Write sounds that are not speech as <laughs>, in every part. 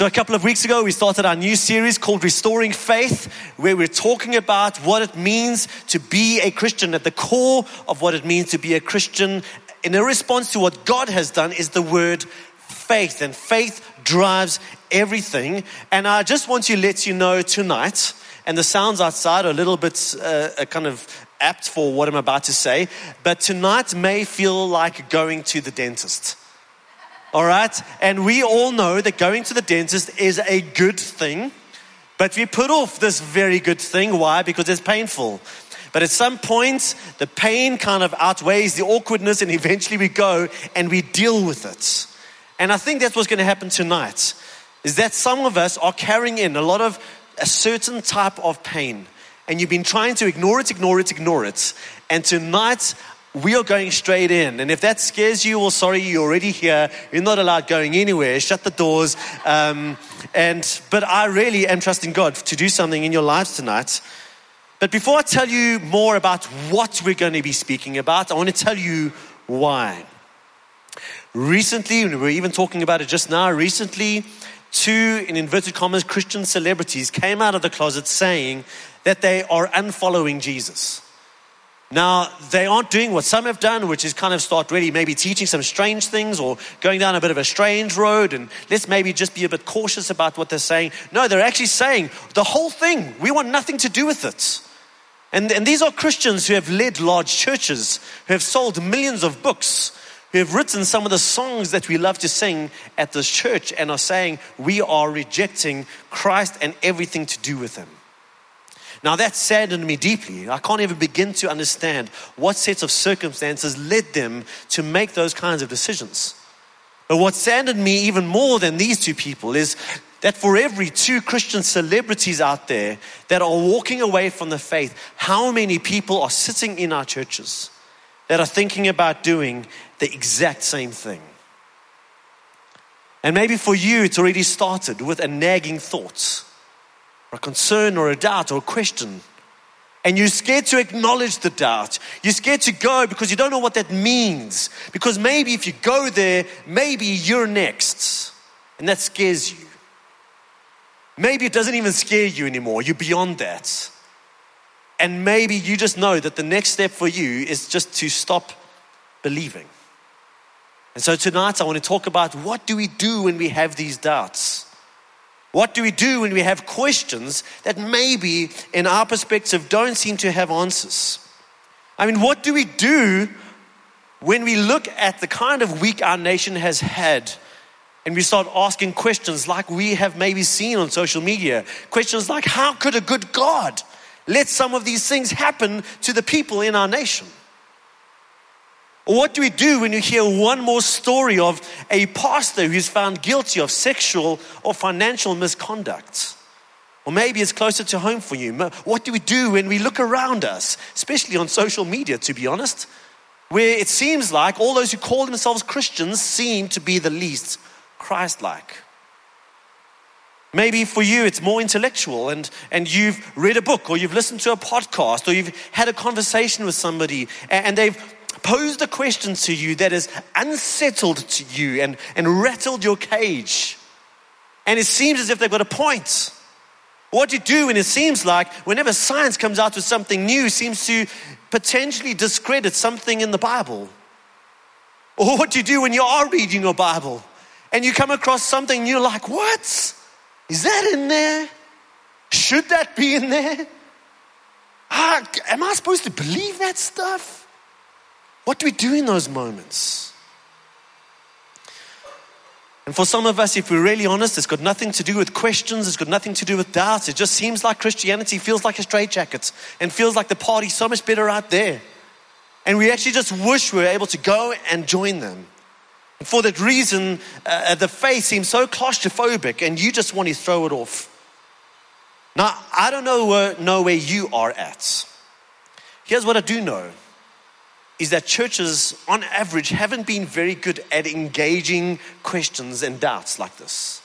So, a couple of weeks ago, we started our new series called Restoring Faith, where we're talking about what it means to be a Christian. At the core of what it means to be a Christian, in a response to what God has done, is the word faith. And faith drives everything. And I just want to let you know tonight, and the sounds outside are a little bit uh, kind of apt for what I'm about to say, but tonight may feel like going to the dentist. All right? And we all know that going to the dentist is a good thing, but we put off this very good thing. Why? Because it's painful. But at some point, the pain kind of outweighs the awkwardness, and eventually we go and we deal with it. And I think that's what's going to happen tonight is that some of us are carrying in a lot of a certain type of pain. And you've been trying to ignore it, ignore it, ignore it. And tonight, we are going straight in. And if that scares you, well, sorry, you're already here. You're not allowed going anywhere. Shut the doors. Um, and, but I really am trusting God to do something in your lives tonight. But before I tell you more about what we're going to be speaking about, I want to tell you why. Recently, we were even talking about it just now, recently, two, in inverted commas, Christian celebrities came out of the closet saying that they are unfollowing Jesus. Now, they aren't doing what some have done, which is kind of start really maybe teaching some strange things or going down a bit of a strange road and let's maybe just be a bit cautious about what they're saying. No, they're actually saying the whole thing, we want nothing to do with it. And, and these are Christians who have led large churches, who have sold millions of books, who have written some of the songs that we love to sing at this church and are saying we are rejecting Christ and everything to do with Him. Now that saddened me deeply. I can't even begin to understand what sets of circumstances led them to make those kinds of decisions. But what saddened me even more than these two people is that for every two Christian celebrities out there that are walking away from the faith, how many people are sitting in our churches that are thinking about doing the exact same thing? And maybe for you, it's already started with a nagging thought or a concern or a doubt or a question. And you're scared to acknowledge the doubt. You're scared to go because you don't know what that means. Because maybe if you go there, maybe you're next. And that scares you. Maybe it doesn't even scare you anymore. You're beyond that. And maybe you just know that the next step for you is just to stop believing. And so tonight I want to talk about what do we do when we have these doubts? What do we do when we have questions that maybe, in our perspective, don't seem to have answers? I mean, what do we do when we look at the kind of week our nation has had and we start asking questions like we have maybe seen on social media? Questions like, how could a good God let some of these things happen to the people in our nation? What do we do when you hear one more story of a pastor who's found guilty of sexual or financial misconduct? Or maybe it's closer to home for you. What do we do when we look around us, especially on social media, to be honest, where it seems like all those who call themselves Christians seem to be the least Christ like? Maybe for you it's more intellectual and, and you've read a book or you've listened to a podcast or you've had a conversation with somebody and they've posed a question to you that has unsettled to you and, and rattled your cage. And it seems as if they've got a point. What do you do when it seems like whenever science comes out with something new, seems to potentially discredit something in the Bible? Or what do you do when you are reading your Bible and you come across something you're like, what? Is that in there? Should that be in there? Ah, am I supposed to believe that stuff? What do we do in those moments? And for some of us, if we're really honest, it's got nothing to do with questions, it's got nothing to do with doubts. It just seems like Christianity feels like a straitjacket and feels like the party's so much better out there. And we actually just wish we were able to go and join them. And for that reason, uh, the faith seems so claustrophobic and you just want to throw it off. Now, I don't know where, know where you are at. Here's what I do know is that churches, on average, haven't been very good at engaging questions and doubts like this.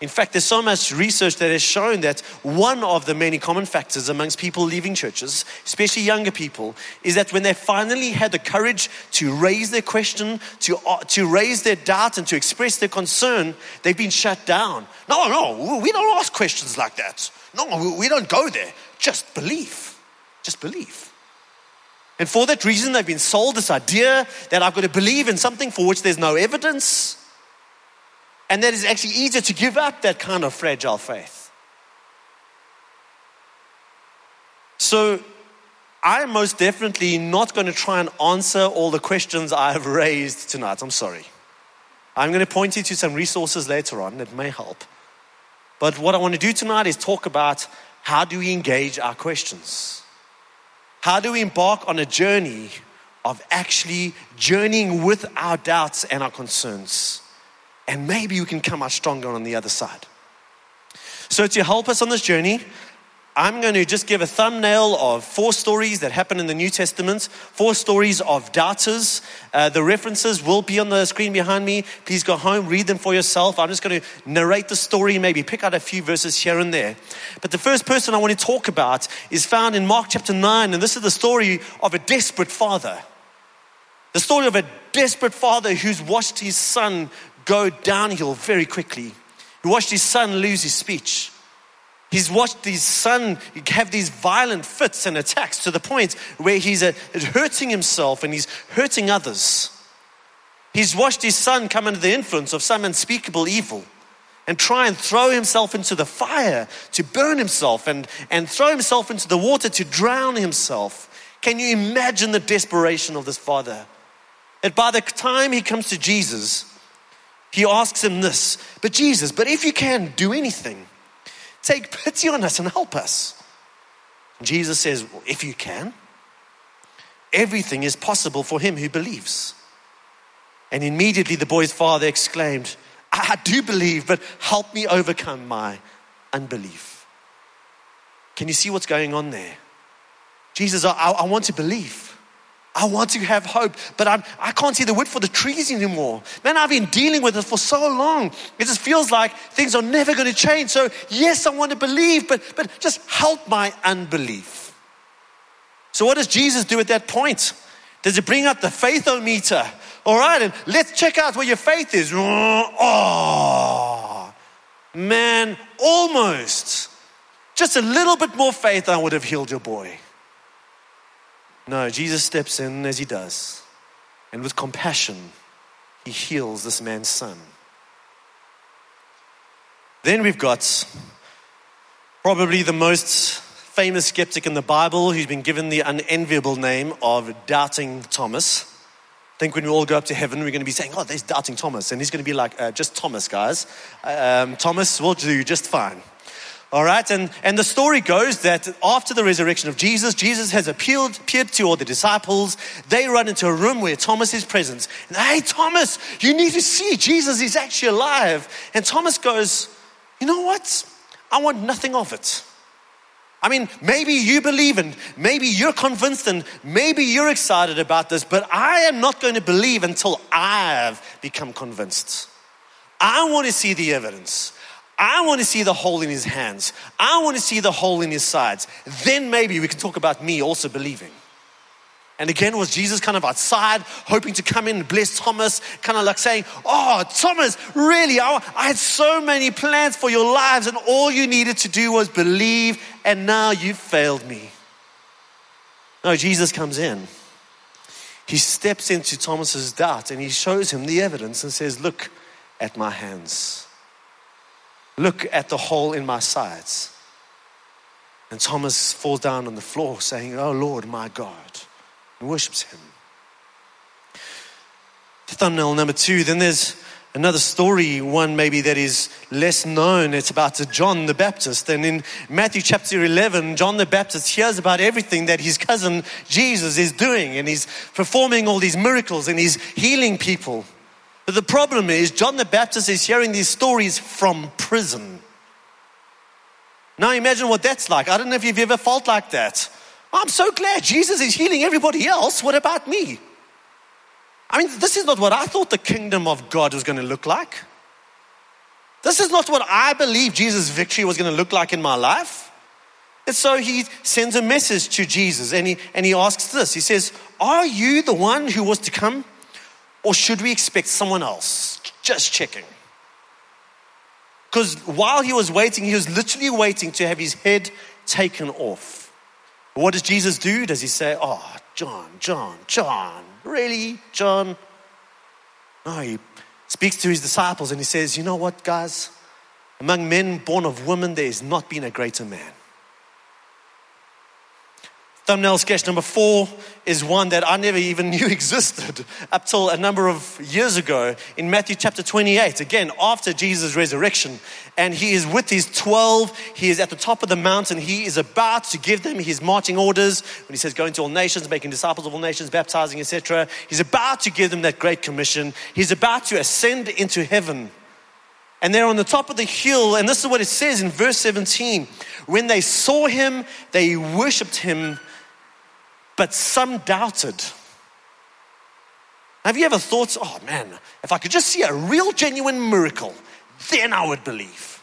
In fact, there's so much research that has shown that one of the many common factors amongst people leaving churches, especially younger people, is that when they finally had the courage to raise their question, to, uh, to raise their doubt, and to express their concern, they've been shut down. No, no, we don't ask questions like that. No, we don't go there. Just believe. Just believe. And for that reason, they've been sold this idea that I've got to believe in something for which there's no evidence and that it's actually easier to give up that kind of fragile faith. So, I'm most definitely not going to try and answer all the questions I have raised tonight. I'm sorry. I'm going to point you to some resources later on that may help. But what I want to do tonight is talk about how do we engage our questions? How do we embark on a journey of actually journeying with our doubts and our concerns? and maybe you can come out stronger on the other side. So, to help us on this journey, I'm going to just give a thumbnail of four stories that happen in the New Testament, four stories of doubters. Uh, the references will be on the screen behind me. Please go home, read them for yourself. I'm just going to narrate the story, maybe pick out a few verses here and there. But the first person I want to talk about is found in Mark chapter 9, and this is the story of a desperate father. The story of a desperate father who's watched his son go downhill very quickly. He watched his son lose his speech. He's watched his son have these violent fits and attacks to the point where he's uh, hurting himself and he's hurting others. He's watched his son come under the influence of some unspeakable evil and try and throw himself into the fire to burn himself and, and throw himself into the water to drown himself. Can you imagine the desperation of this father? That by the time he comes to Jesus, he asks him this, but Jesus, but if you can do anything, take pity on us and help us. Jesus says, well, if you can, everything is possible for him who believes. And immediately the boy's father exclaimed, I do believe, but help me overcome my unbelief. Can you see what's going on there? Jesus, I, I want to believe. I want to have hope, but I'm, I can't see the wood for the trees anymore. Man, I've been dealing with it for so long. It just feels like things are never going to change. So, yes, I want to believe, but, but just help my unbelief. So, what does Jesus do at that point? Does he bring up the faithometer? All right, and let's check out where your faith is. Oh, man, almost. Just a little bit more faith, I would have healed your boy. No, Jesus steps in as he does, and with compassion, he heals this man's son. Then we've got probably the most famous skeptic in the Bible who's been given the unenviable name of Doubting Thomas. I think when we all go up to heaven, we're going to be saying, Oh, there's Doubting Thomas. And he's going to be like, uh, Just Thomas, guys. Um, Thomas will do just fine. All right, and, and the story goes that after the resurrection of Jesus, Jesus has appealed, appeared to all the disciples. They run into a room where Thomas is present. And, hey, Thomas, you need to see Jesus is actually alive. And Thomas goes, You know what? I want nothing of it. I mean, maybe you believe and maybe you're convinced and maybe you're excited about this, but I am not going to believe until I've become convinced. I want to see the evidence. I want to see the hole in his hands. I want to see the hole in his sides. Then maybe we can talk about me also believing. And again, was Jesus kind of outside, hoping to come in and bless Thomas, kind of like saying, Oh, Thomas, really, I, I had so many plans for your lives, and all you needed to do was believe, and now you've failed me. No, Jesus comes in. He steps into Thomas's doubt and he shows him the evidence and says, Look at my hands. Look at the hole in my sides. And Thomas falls down on the floor saying, Oh Lord, my God, and worships him. Thumbnail number two, then there's another story, one maybe that is less known. It's about John the Baptist. And in Matthew chapter 11, John the Baptist hears about everything that his cousin Jesus is doing, and he's performing all these miracles and he's healing people. But the problem is, John the Baptist is hearing these stories from prison. Now imagine what that's like. I don't know if you've ever felt like that. I'm so glad Jesus is healing everybody else. What about me? I mean, this is not what I thought the kingdom of God was going to look like. This is not what I believe Jesus' victory was going to look like in my life. And so he sends a message to Jesus and he, and he asks this He says, Are you the one who was to come, or should we expect someone else? Just checking. Because while he was waiting, he was literally waiting to have his head taken off. What does Jesus do? Does he say, Oh, John, John, John, really, John? No, he speaks to his disciples and he says, You know what, guys? Among men born of women, there has not been a greater man. Thumbnail sketch number four is one that I never even <laughs> knew existed up till a number of years ago in Matthew chapter 28. Again, after Jesus' resurrection. And he is with his 12. He is at the top of the mountain. He is about to give them his marching orders when he says, Go into all nations, making disciples of all nations, baptizing, etc. He's about to give them that great commission. He's about to ascend into heaven. And they're on the top of the hill. And this is what it says in verse 17. When they saw him, they worshiped him but some doubted. Have you ever thought, oh man, if I could just see a real genuine miracle, then I would believe.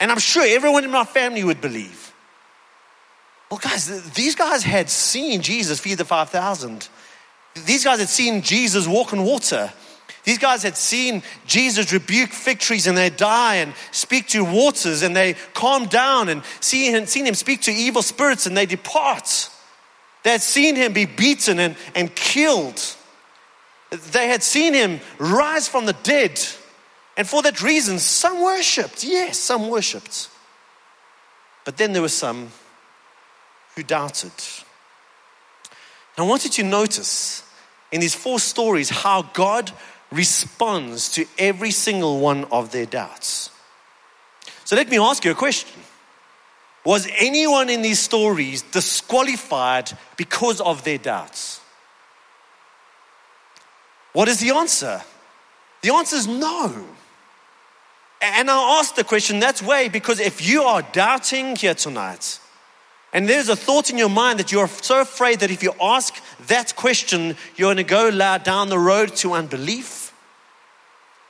And I'm sure everyone in my family would believe. Well, guys, these guys had seen Jesus feed the 5,000. These guys had seen Jesus walk on water. These guys had seen Jesus rebuke fig trees and they die and speak to waters and they calm down and seen, seen him speak to evil spirits and they depart. They had seen him be beaten and, and killed. They had seen him rise from the dead. And for that reason, some worshipped. Yes, some worshipped. But then there were some who doubted. I want you to notice in these four stories how God responds to every single one of their doubts. So let me ask you a question was anyone in these stories disqualified because of their doubts? What is the answer? The answer is no. And I ask the question that way because if you are doubting here tonight, and there's a thought in your mind that you're so afraid that if you ask that question, you're going to go down the road to unbelief.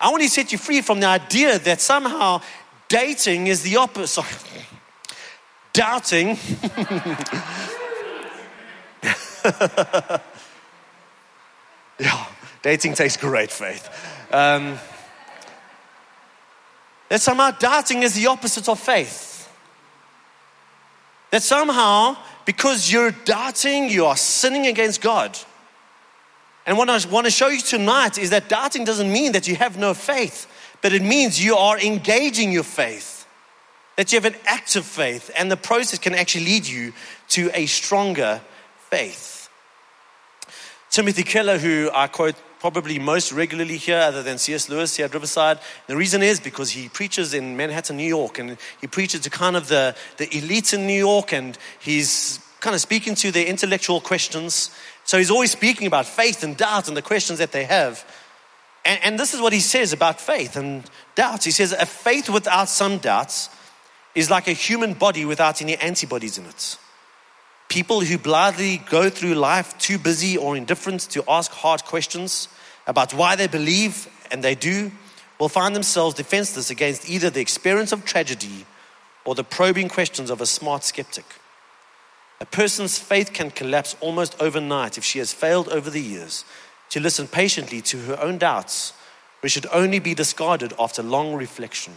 I want to set you free from the idea that somehow dating is the opposite <laughs> doubting. <laughs> yeah, dating takes great faith. Um, that somehow doubting is the opposite of faith. That somehow, because you're doubting, you are sinning against God. And what I want to show you tonight is that doubting doesn't mean that you have no faith, but it means you are engaging your faith that you have an active faith, and the process can actually lead you to a stronger faith. Timothy Keller, who I quote probably most regularly here, other than C.S. Lewis here at Riverside, the reason is because he preaches in Manhattan, New York, and he preaches to kind of the, the elite in New York, and he's kind of speaking to their intellectual questions. So he's always speaking about faith and doubt and the questions that they have. And, and this is what he says about faith and doubts. He says, A faith without some doubts is like a human body without any antibodies in it. People who blithely go through life too busy or indifferent to ask hard questions about why they believe and they do will find themselves defenseless against either the experience of tragedy or the probing questions of a smart skeptic. A person's faith can collapse almost overnight if she has failed over the years to listen patiently to her own doubts, which should only be discarded after long reflection.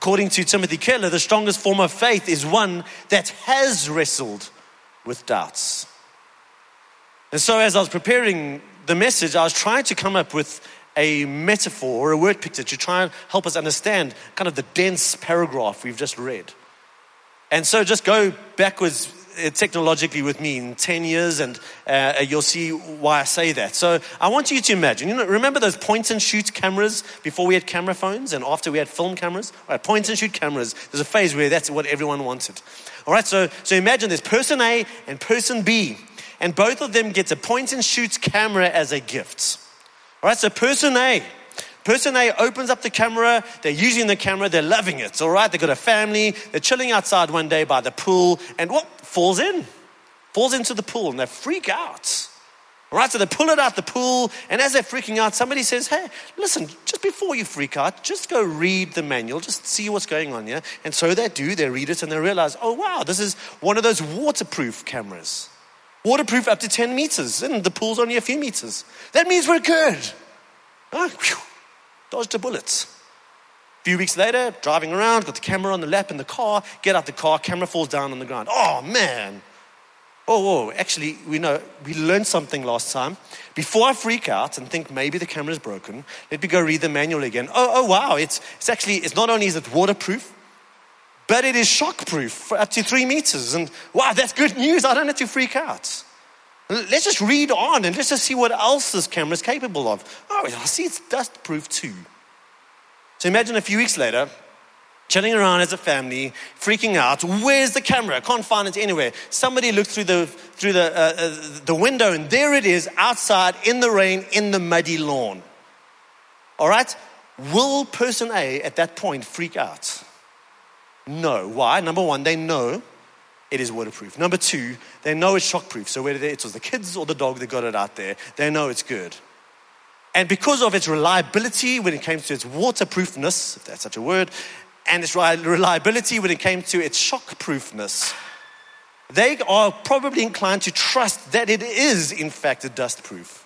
According to Timothy Keller, the strongest form of faith is one that has wrestled with doubts. And so, as I was preparing the message, I was trying to come up with a metaphor or a word picture to try and help us understand kind of the dense paragraph we've just read. And so, just go backwards technologically with me in 10 years, and uh, you'll see why I say that. So I want you to imagine, you know, remember those point and shoot cameras before we had camera phones and after we had film cameras? All right, point and shoot cameras. There's a phase where that's what everyone wanted. All right, so, so imagine there's person A and person B, and both of them get a point and shoot camera as a gift. All right, so person A, Person A opens up the camera, they're using the camera, they're loving it, all right? They've got a family, they're chilling outside one day by the pool, and what? falls in, falls into the pool, and they freak out. All right, so they pull it out the pool, and as they're freaking out, somebody says, Hey, listen, just before you freak out, just go read the manual, just see what's going on here. And so they do, they read it, and they realize, Oh, wow, this is one of those waterproof cameras. Waterproof up to 10 meters, and the pool's only a few meters. That means we're good. Oh, dodged a bullet. A few weeks later, driving around, got the camera on the lap in the car, get out the car, camera falls down on the ground. Oh, man. Oh, oh, actually, we know we learned something last time. Before I freak out and think maybe the camera is broken, let me go read the manual again. Oh, oh, wow! It's it's actually it's not only is it waterproof, but it is shockproof for up to three meters. And wow, that's good news. I don't have to freak out. Let's just read on and let's just see what else this camera is capable of. Oh, I see it's dustproof too. So imagine a few weeks later, chilling around as a family, freaking out. Where's the camera? Can't find it anywhere. Somebody looked through the through the uh, uh, the window, and there it is, outside in the rain, in the muddy lawn. All right. Will person A at that point freak out? No. Why? Number one, they know it is waterproof. Number two, they know it's shockproof. So whether it was the kids or the dog that got it out there, they know it's good. And because of its reliability when it came to its waterproofness, if that's such a word, and its reliability when it came to its shockproofness, they are probably inclined to trust that it is, in fact, a dustproof.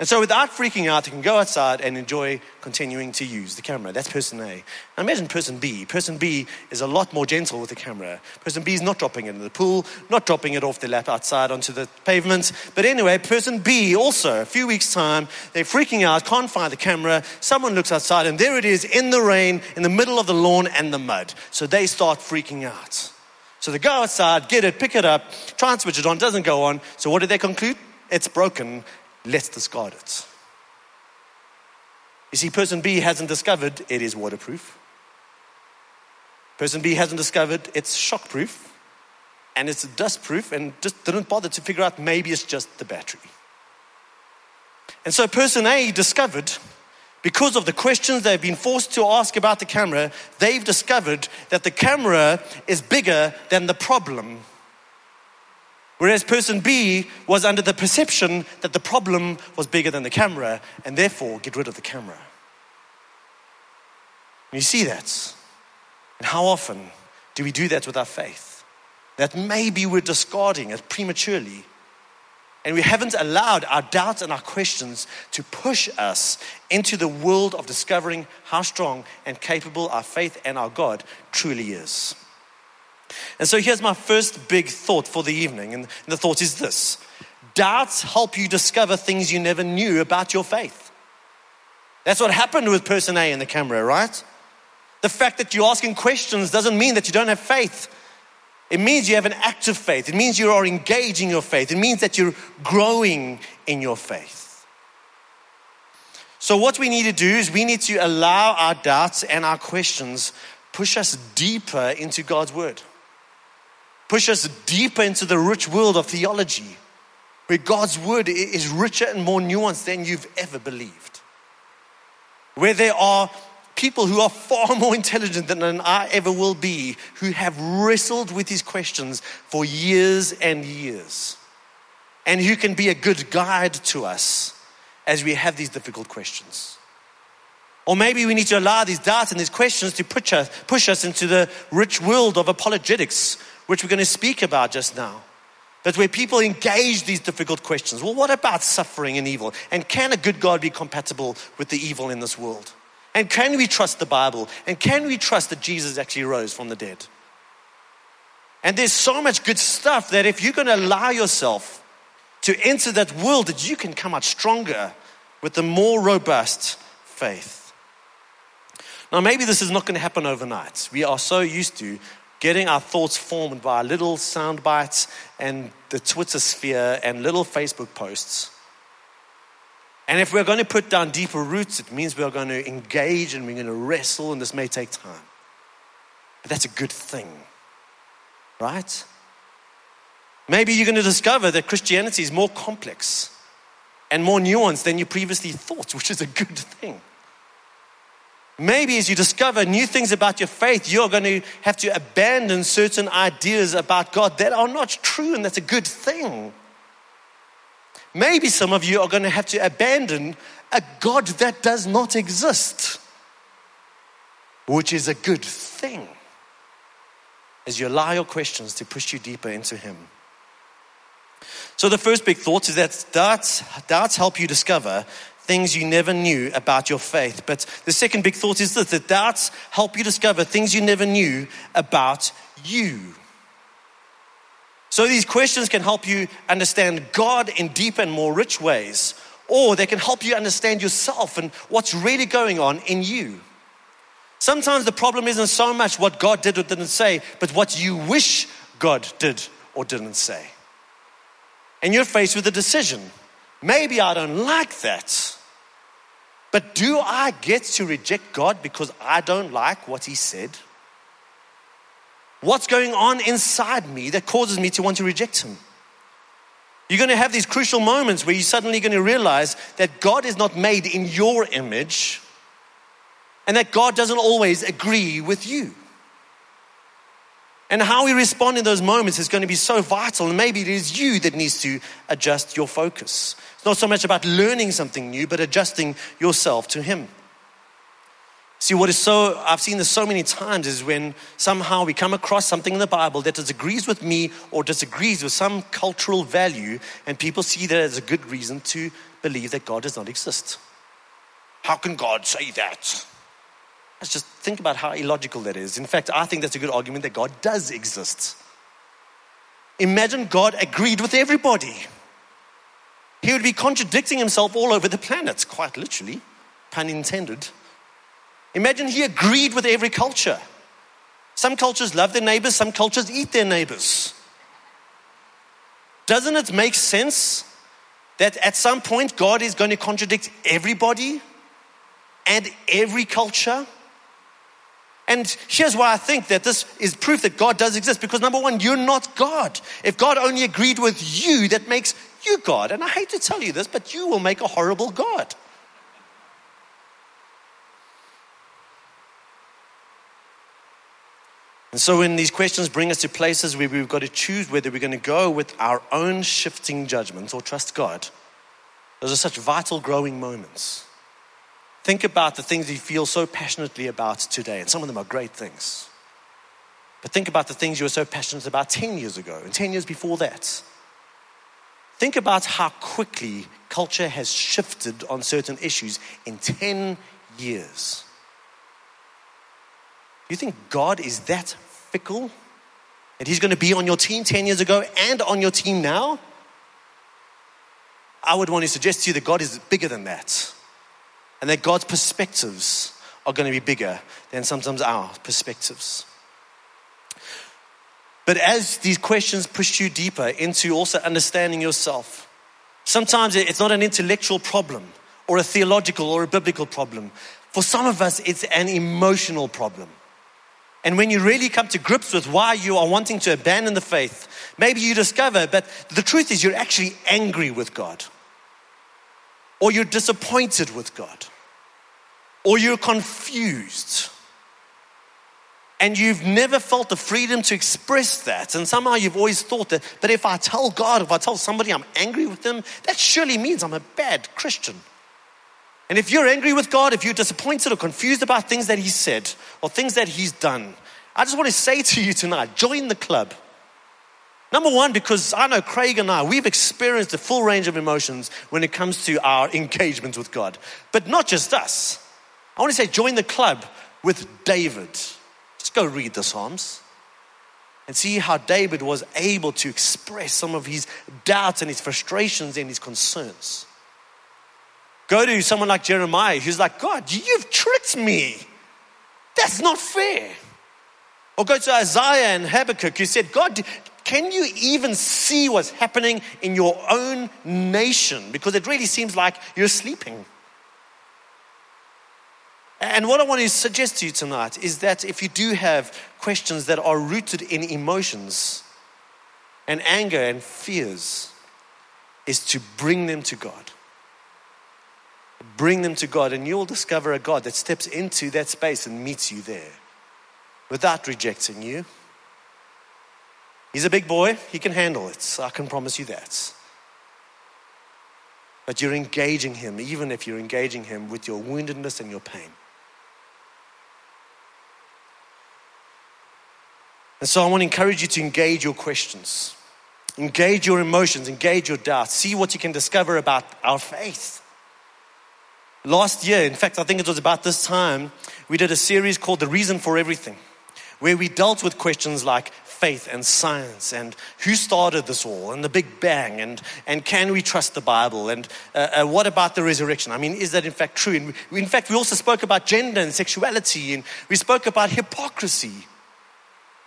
And so, without freaking out, they can go outside and enjoy continuing to use the camera. That's person A. Now, imagine person B. Person B is a lot more gentle with the camera. Person B is not dropping it in the pool, not dropping it off the lap outside onto the pavement. But anyway, person B also, a few weeks' time, they're freaking out, can't find the camera. Someone looks outside, and there it is in the rain, in the middle of the lawn and the mud. So they start freaking out. So they go outside, get it, pick it up, try and switch it on, doesn't go on. So what do they conclude? It's broken let's discard it. You see, person B hasn't discovered it is waterproof. Person B hasn't discovered it's shockproof and it's dustproof and just didn't bother to figure out maybe it's just the battery. And so person A discovered, because of the questions they've been forced to ask about the camera, they've discovered that the camera is bigger than the problem Whereas person B was under the perception that the problem was bigger than the camera and therefore get rid of the camera. And you see that. And how often do we do that with our faith? That maybe we're discarding it prematurely. And we haven't allowed our doubts and our questions to push us into the world of discovering how strong and capable our faith and our God truly is. And so here's my first big thought for the evening. And the thought is this doubts help you discover things you never knew about your faith. That's what happened with person A in the camera, right? The fact that you're asking questions doesn't mean that you don't have faith. It means you have an active faith. It means you are engaging your faith. It means that you're growing in your faith. So, what we need to do is we need to allow our doubts and our questions push us deeper into God's word push us deeper into the rich world of theology, where God's word is richer and more nuanced than you've ever believed. Where there are people who are far <laughs> more intelligent than I ever will be, who have wrestled with these questions for years and years, and who can be a good guide to us as we have these difficult questions. Or maybe we need to allow these doubts and these questions to push us, push us into the rich world of apologetics, which we're going to speak about just now. But where people engage these difficult questions. Well, what about suffering and evil? And can a good God be compatible with the evil in this world? And can we trust the Bible? And can we trust that Jesus actually rose from the dead? And there's so much good stuff that if you're going to allow yourself to enter that world, that you can come out stronger with a more robust faith. Now, maybe this is not going to happen overnight. We are so used to getting our thoughts formed by little sound bites and the Twitter sphere and little Facebook posts. And if we're going to put down deeper roots, it means we're going to engage and we're going to wrestle, and this may take time. But that's a good thing, right? Maybe you're going to discover that Christianity is more complex and more nuanced than you previously thought, which is a good thing. Maybe as you discover new things about your faith, you're going to have to abandon certain ideas about God that are not true, and that's a good thing. Maybe some of you are going to have to abandon a God that does not exist, which is a good thing as you allow your questions to push you deeper into Him. So, the first big thought is that doubts, doubts help you discover things you never knew about your faith. But the second big thought is this that doubts help you discover things you never knew about you. So, these questions can help you understand God in deeper and more rich ways, or they can help you understand yourself and what's really going on in you. Sometimes the problem isn't so much what God did or didn't say, but what you wish God did or didn't say. And you're faced with a decision. Maybe I don't like that. But do I get to reject God because I don't like what He said? What's going on inside me that causes me to want to reject Him? You're going to have these crucial moments where you're suddenly going to realize that God is not made in your image and that God doesn't always agree with you. And how we respond in those moments is going to be so vital. And maybe it is you that needs to adjust your focus. It's not so much about learning something new, but adjusting yourself to Him. See, what is so, I've seen this so many times, is when somehow we come across something in the Bible that disagrees with me or disagrees with some cultural value, and people see that as a good reason to believe that God does not exist. How can God say that? Let's just think about how illogical that is. In fact, I think that's a good argument that God does exist. Imagine God agreed with everybody. He would be contradicting himself all over the planet, quite literally, pun intended. Imagine he agreed with every culture. Some cultures love their neighbors, some cultures eat their neighbors. Doesn't it make sense that at some point God is going to contradict everybody and every culture? And here's why I think that this is proof that God does exist because number one, you're not God. If God only agreed with you, that makes you God. And I hate to tell you this, but you will make a horrible God. And so, when these questions bring us to places where we've got to choose whether we're going to go with our own shifting judgments or trust God, those are such vital growing moments. Think about the things you feel so passionately about today, and some of them are great things. But think about the things you were so passionate about 10 years ago and 10 years before that. Think about how quickly culture has shifted on certain issues in 10 years. Do you think God is that fickle? That He's going to be on your team 10 years ago and on your team now? I would want to suggest to you that God is bigger than that and that God's perspectives are going to be bigger than sometimes our perspectives. But as these questions push you deeper into also understanding yourself, sometimes it's not an intellectual problem or a theological or a biblical problem. For some of us, it's an emotional problem. And when you really come to grips with why you are wanting to abandon the faith, maybe you discover, but the truth is you're actually angry with God or you're disappointed with God, or you're confused. And you've never felt the freedom to express that. And somehow you've always thought that, but if I tell God, if I tell somebody I'm angry with them, that surely means I'm a bad Christian. And if you're angry with God, if you're disappointed or confused about things that He said or things that He's done, I just want to say to you tonight join the club. Number one, because I know Craig and I, we've experienced a full range of emotions when it comes to our engagement with God. But not just us. I want to say join the club with David. Just go read the Psalms and see how David was able to express some of his doubts and his frustrations and his concerns. Go to someone like Jeremiah who's like, God, you've tricked me. That's not fair. Or go to Isaiah and Habakkuk who said, God, can you even see what's happening in your own nation? Because it really seems like you're sleeping. And what I want to suggest to you tonight is that if you do have questions that are rooted in emotions and anger and fears, is to bring them to God. Bring them to God, and you'll discover a God that steps into that space and meets you there without rejecting you He's a big boy, he can handle it. I can promise you that. but you're engaging Him, even if you're engaging Him with your woundedness and your pain. And so I want to encourage you to engage your questions, engage your emotions, engage your doubts, see what you can discover about our faith. Last year, in fact, I think it was about this time, we did a series called The Reason for Everything, where we dealt with questions like faith and science and who started this all and the Big Bang and, and can we trust the Bible and uh, uh, what about the resurrection? I mean, is that in fact true? And we, in fact, we also spoke about gender and sexuality and we spoke about hypocrisy.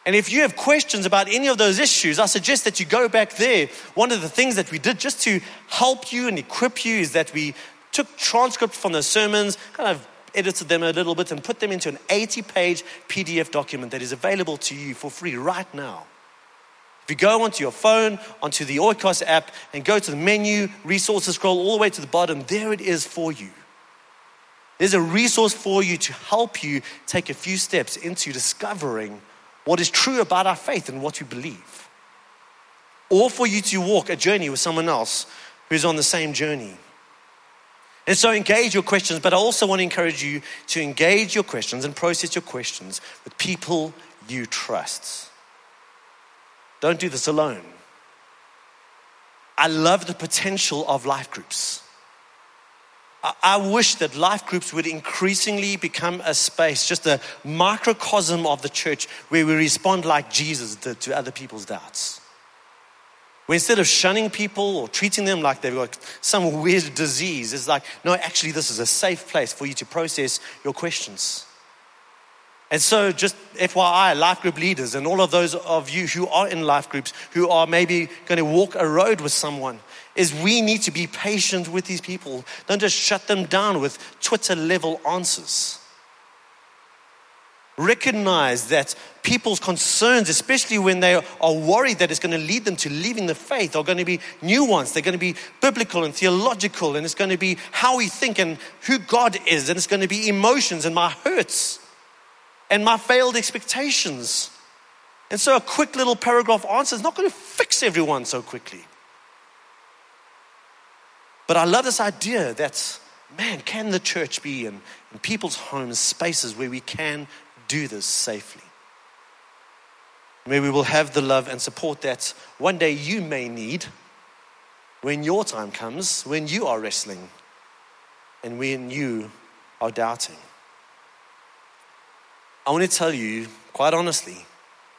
And if you have questions about any of those issues, I suggest that you go back there. One of the things that we did just to help you and equip you is that we took transcripts from the sermons, kind of edited them a little bit, and put them into an 80 page PDF document that is available to you for free right now. If you go onto your phone, onto the Oikos app, and go to the menu, resources, scroll all the way to the bottom, there it is for you. There's a resource for you to help you take a few steps into discovering what is true about our faith and what we believe. Or for you to walk a journey with someone else who's on the same journey. And so engage your questions, but I also want to encourage you to engage your questions and process your questions with people you trust. Don't do this alone. I love the potential of life groups. I wish that life groups would increasingly become a space, just a microcosm of the church where we respond like Jesus did to other people's doubts. Where instead of shunning people or treating them like they've got some weird disease, it's like, no, actually, this is a safe place for you to process your questions. And so, just FYI, life group leaders and all of those of you who are in life groups who are maybe going to walk a road with someone, is we need to be patient with these people. Don't just shut them down with Twitter level answers. Recognize that people's concerns, especially when they are worried that it's going to lead them to leaving the faith, are going to be new ones. They're going to be biblical and theological, and it's going to be how we think and who God is, and it's going to be emotions and my hurts and my failed expectations. And so, a quick little paragraph answer is not going to fix everyone so quickly. But I love this idea that, man, can the church be in, in people's homes spaces where we can do this safely? Where we will have the love and support that one day you may need when your time comes, when you are wrestling, and when you are doubting. I want to tell you, quite honestly,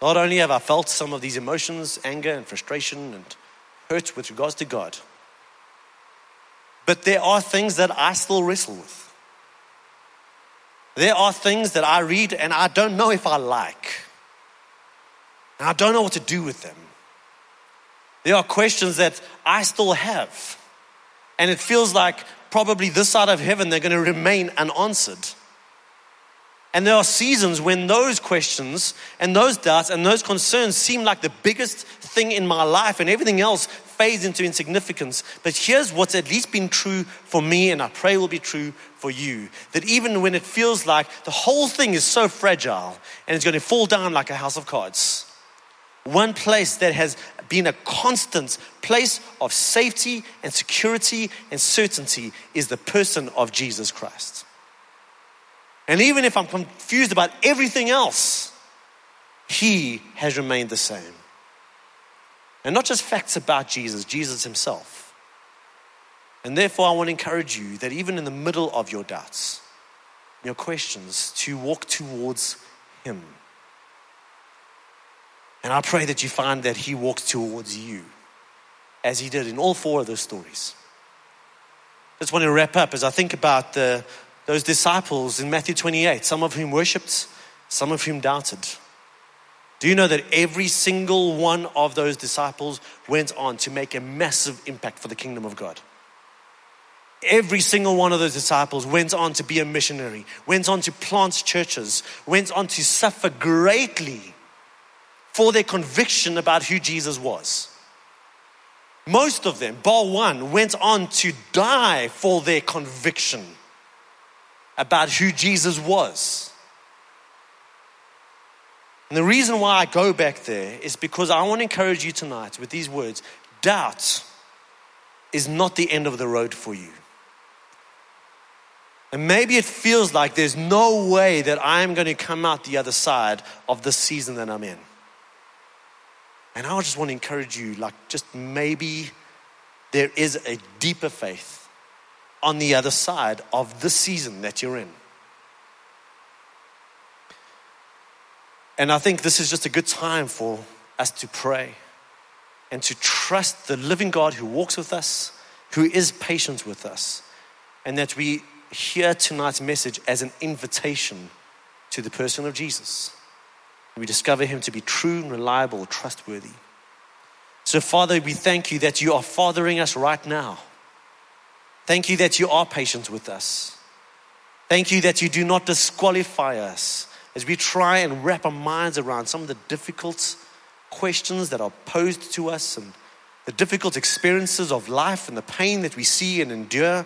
not only have I felt some of these emotions, anger and frustration and hurt with regards to God, but there are things that I still wrestle with. There are things that I read and I don't know if I like. And I don't know what to do with them. There are questions that I still have. And it feels like probably this side of heaven they're going to remain unanswered. And there are seasons when those questions and those doubts and those concerns seem like the biggest thing in my life, and everything else fades into insignificance. But here's what's at least been true for me, and I pray will be true for you that even when it feels like the whole thing is so fragile and it's going to fall down like a house of cards, one place that has been a constant place of safety and security and certainty is the person of Jesus Christ. And even if I'm confused about everything else, he has remained the same. And not just facts about Jesus, Jesus himself. And therefore, I want to encourage you that even in the middle of your doubts, your questions, to walk towards him. And I pray that you find that he walks towards you as he did in all four of those stories. Just want to wrap up as I think about the, those disciples in Matthew 28, some of whom worshiped, some of whom doubted. Do you know that every single one of those disciples went on to make a massive impact for the kingdom of God? Every single one of those disciples went on to be a missionary, went on to plant churches, went on to suffer greatly for their conviction about who Jesus was. Most of them, bar one, went on to die for their conviction about who Jesus was. And the reason why I go back there is because I want to encourage you tonight with these words doubt is not the end of the road for you. And maybe it feels like there's no way that I'm going to come out the other side of the season that I'm in. And I just want to encourage you, like, just maybe there is a deeper faith on the other side of the season that you're in. And I think this is just a good time for us to pray and to trust the living God who walks with us, who is patient with us, and that we hear tonight's message as an invitation to the person of Jesus. We discover him to be true and reliable, trustworthy. So, Father, we thank you that you are fathering us right now. Thank you that you are patient with us. Thank you that you do not disqualify us as we try and wrap our minds around some of the difficult questions that are posed to us and the difficult experiences of life and the pain that we see and endure.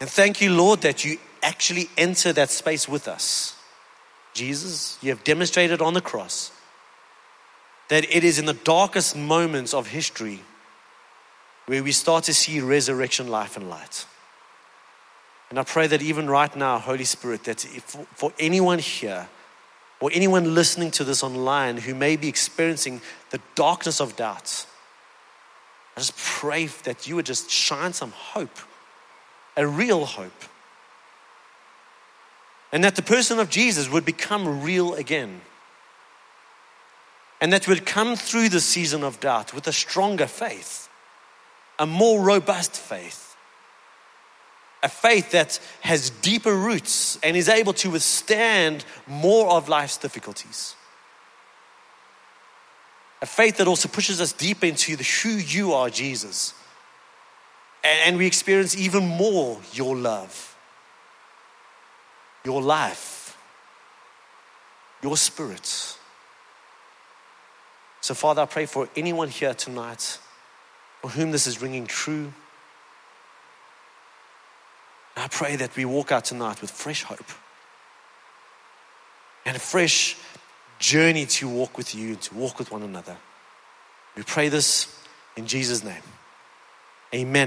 And thank you, Lord, that you actually enter that space with us. Jesus, you have demonstrated on the cross that it is in the darkest moments of history where we start to see resurrection life and light. And I pray that even right now, Holy Spirit, that for anyone here or anyone listening to this online who may be experiencing the darkness of doubt, I just pray that you would just shine some hope, a real hope. And that the person of Jesus would become real again. And that would come through the season of doubt with a stronger faith, a more robust faith a faith that has deeper roots and is able to withstand more of life's difficulties. A faith that also pushes us deeper into the who you are, Jesus. And we experience even more your love, your life, your spirit. So, Father, I pray for anyone here tonight for whom this is ringing true. I pray that we walk out tonight with fresh hope and a fresh journey to walk with you, and to walk with one another. We pray this in Jesus' name. Amen.